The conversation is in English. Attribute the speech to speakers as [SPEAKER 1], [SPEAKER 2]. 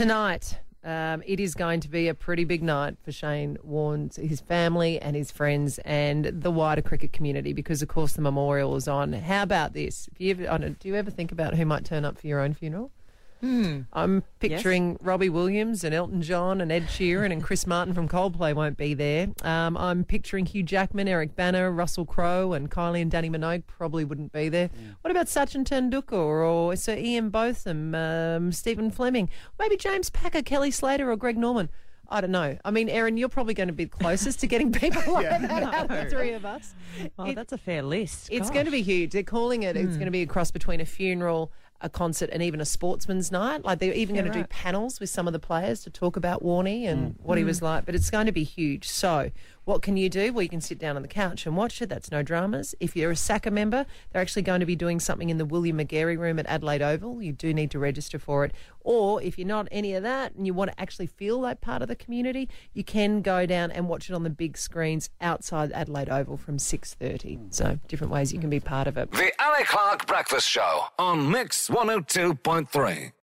[SPEAKER 1] Tonight, um, it is going to be a pretty big night for Shane Warne's, his family and his friends and the wider cricket community because, of course, the memorial is on. How about this? You ever, do you ever think about who might turn up for your own funeral? I'm picturing Robbie Williams and Elton John and Ed Sheeran and Chris Martin from Coldplay won't be there. Um, I'm picturing Hugh Jackman, Eric Bana, Russell Crowe, and Kylie and Danny Minogue probably wouldn't be there. What about Sachin Tendulkar or Sir Ian Botham, um, Stephen Fleming, maybe James Packer, Kelly Slater, or Greg Norman? I don't know. I mean, Erin, you're probably going to be closest to getting people like that out of the three of us.
[SPEAKER 2] Oh,
[SPEAKER 1] It-
[SPEAKER 2] that's a fair list.
[SPEAKER 1] it's going to be huge. They're calling it. It's going to be a cross between a funeral, a concert, and even a sportsman's night. Like they're even going to do panels with some of the players to talk about Warney and mm. what he was mm. like. But it's going to be huge. So what can you do? Well, you can sit down on the couch and watch it. That's no dramas. If you're a SACA member, they're actually going to be doing something in the William McGarry room at Adelaide Oval. You do need to register for it. Or if you're not any of that and you want to actually feel like part of the community, you can go down and watch it on the big screens outside Adelaide Oval from 6.30. So different ways you can be part of it.
[SPEAKER 3] The Ali Clarke Breakfast Show on Mix 102.3.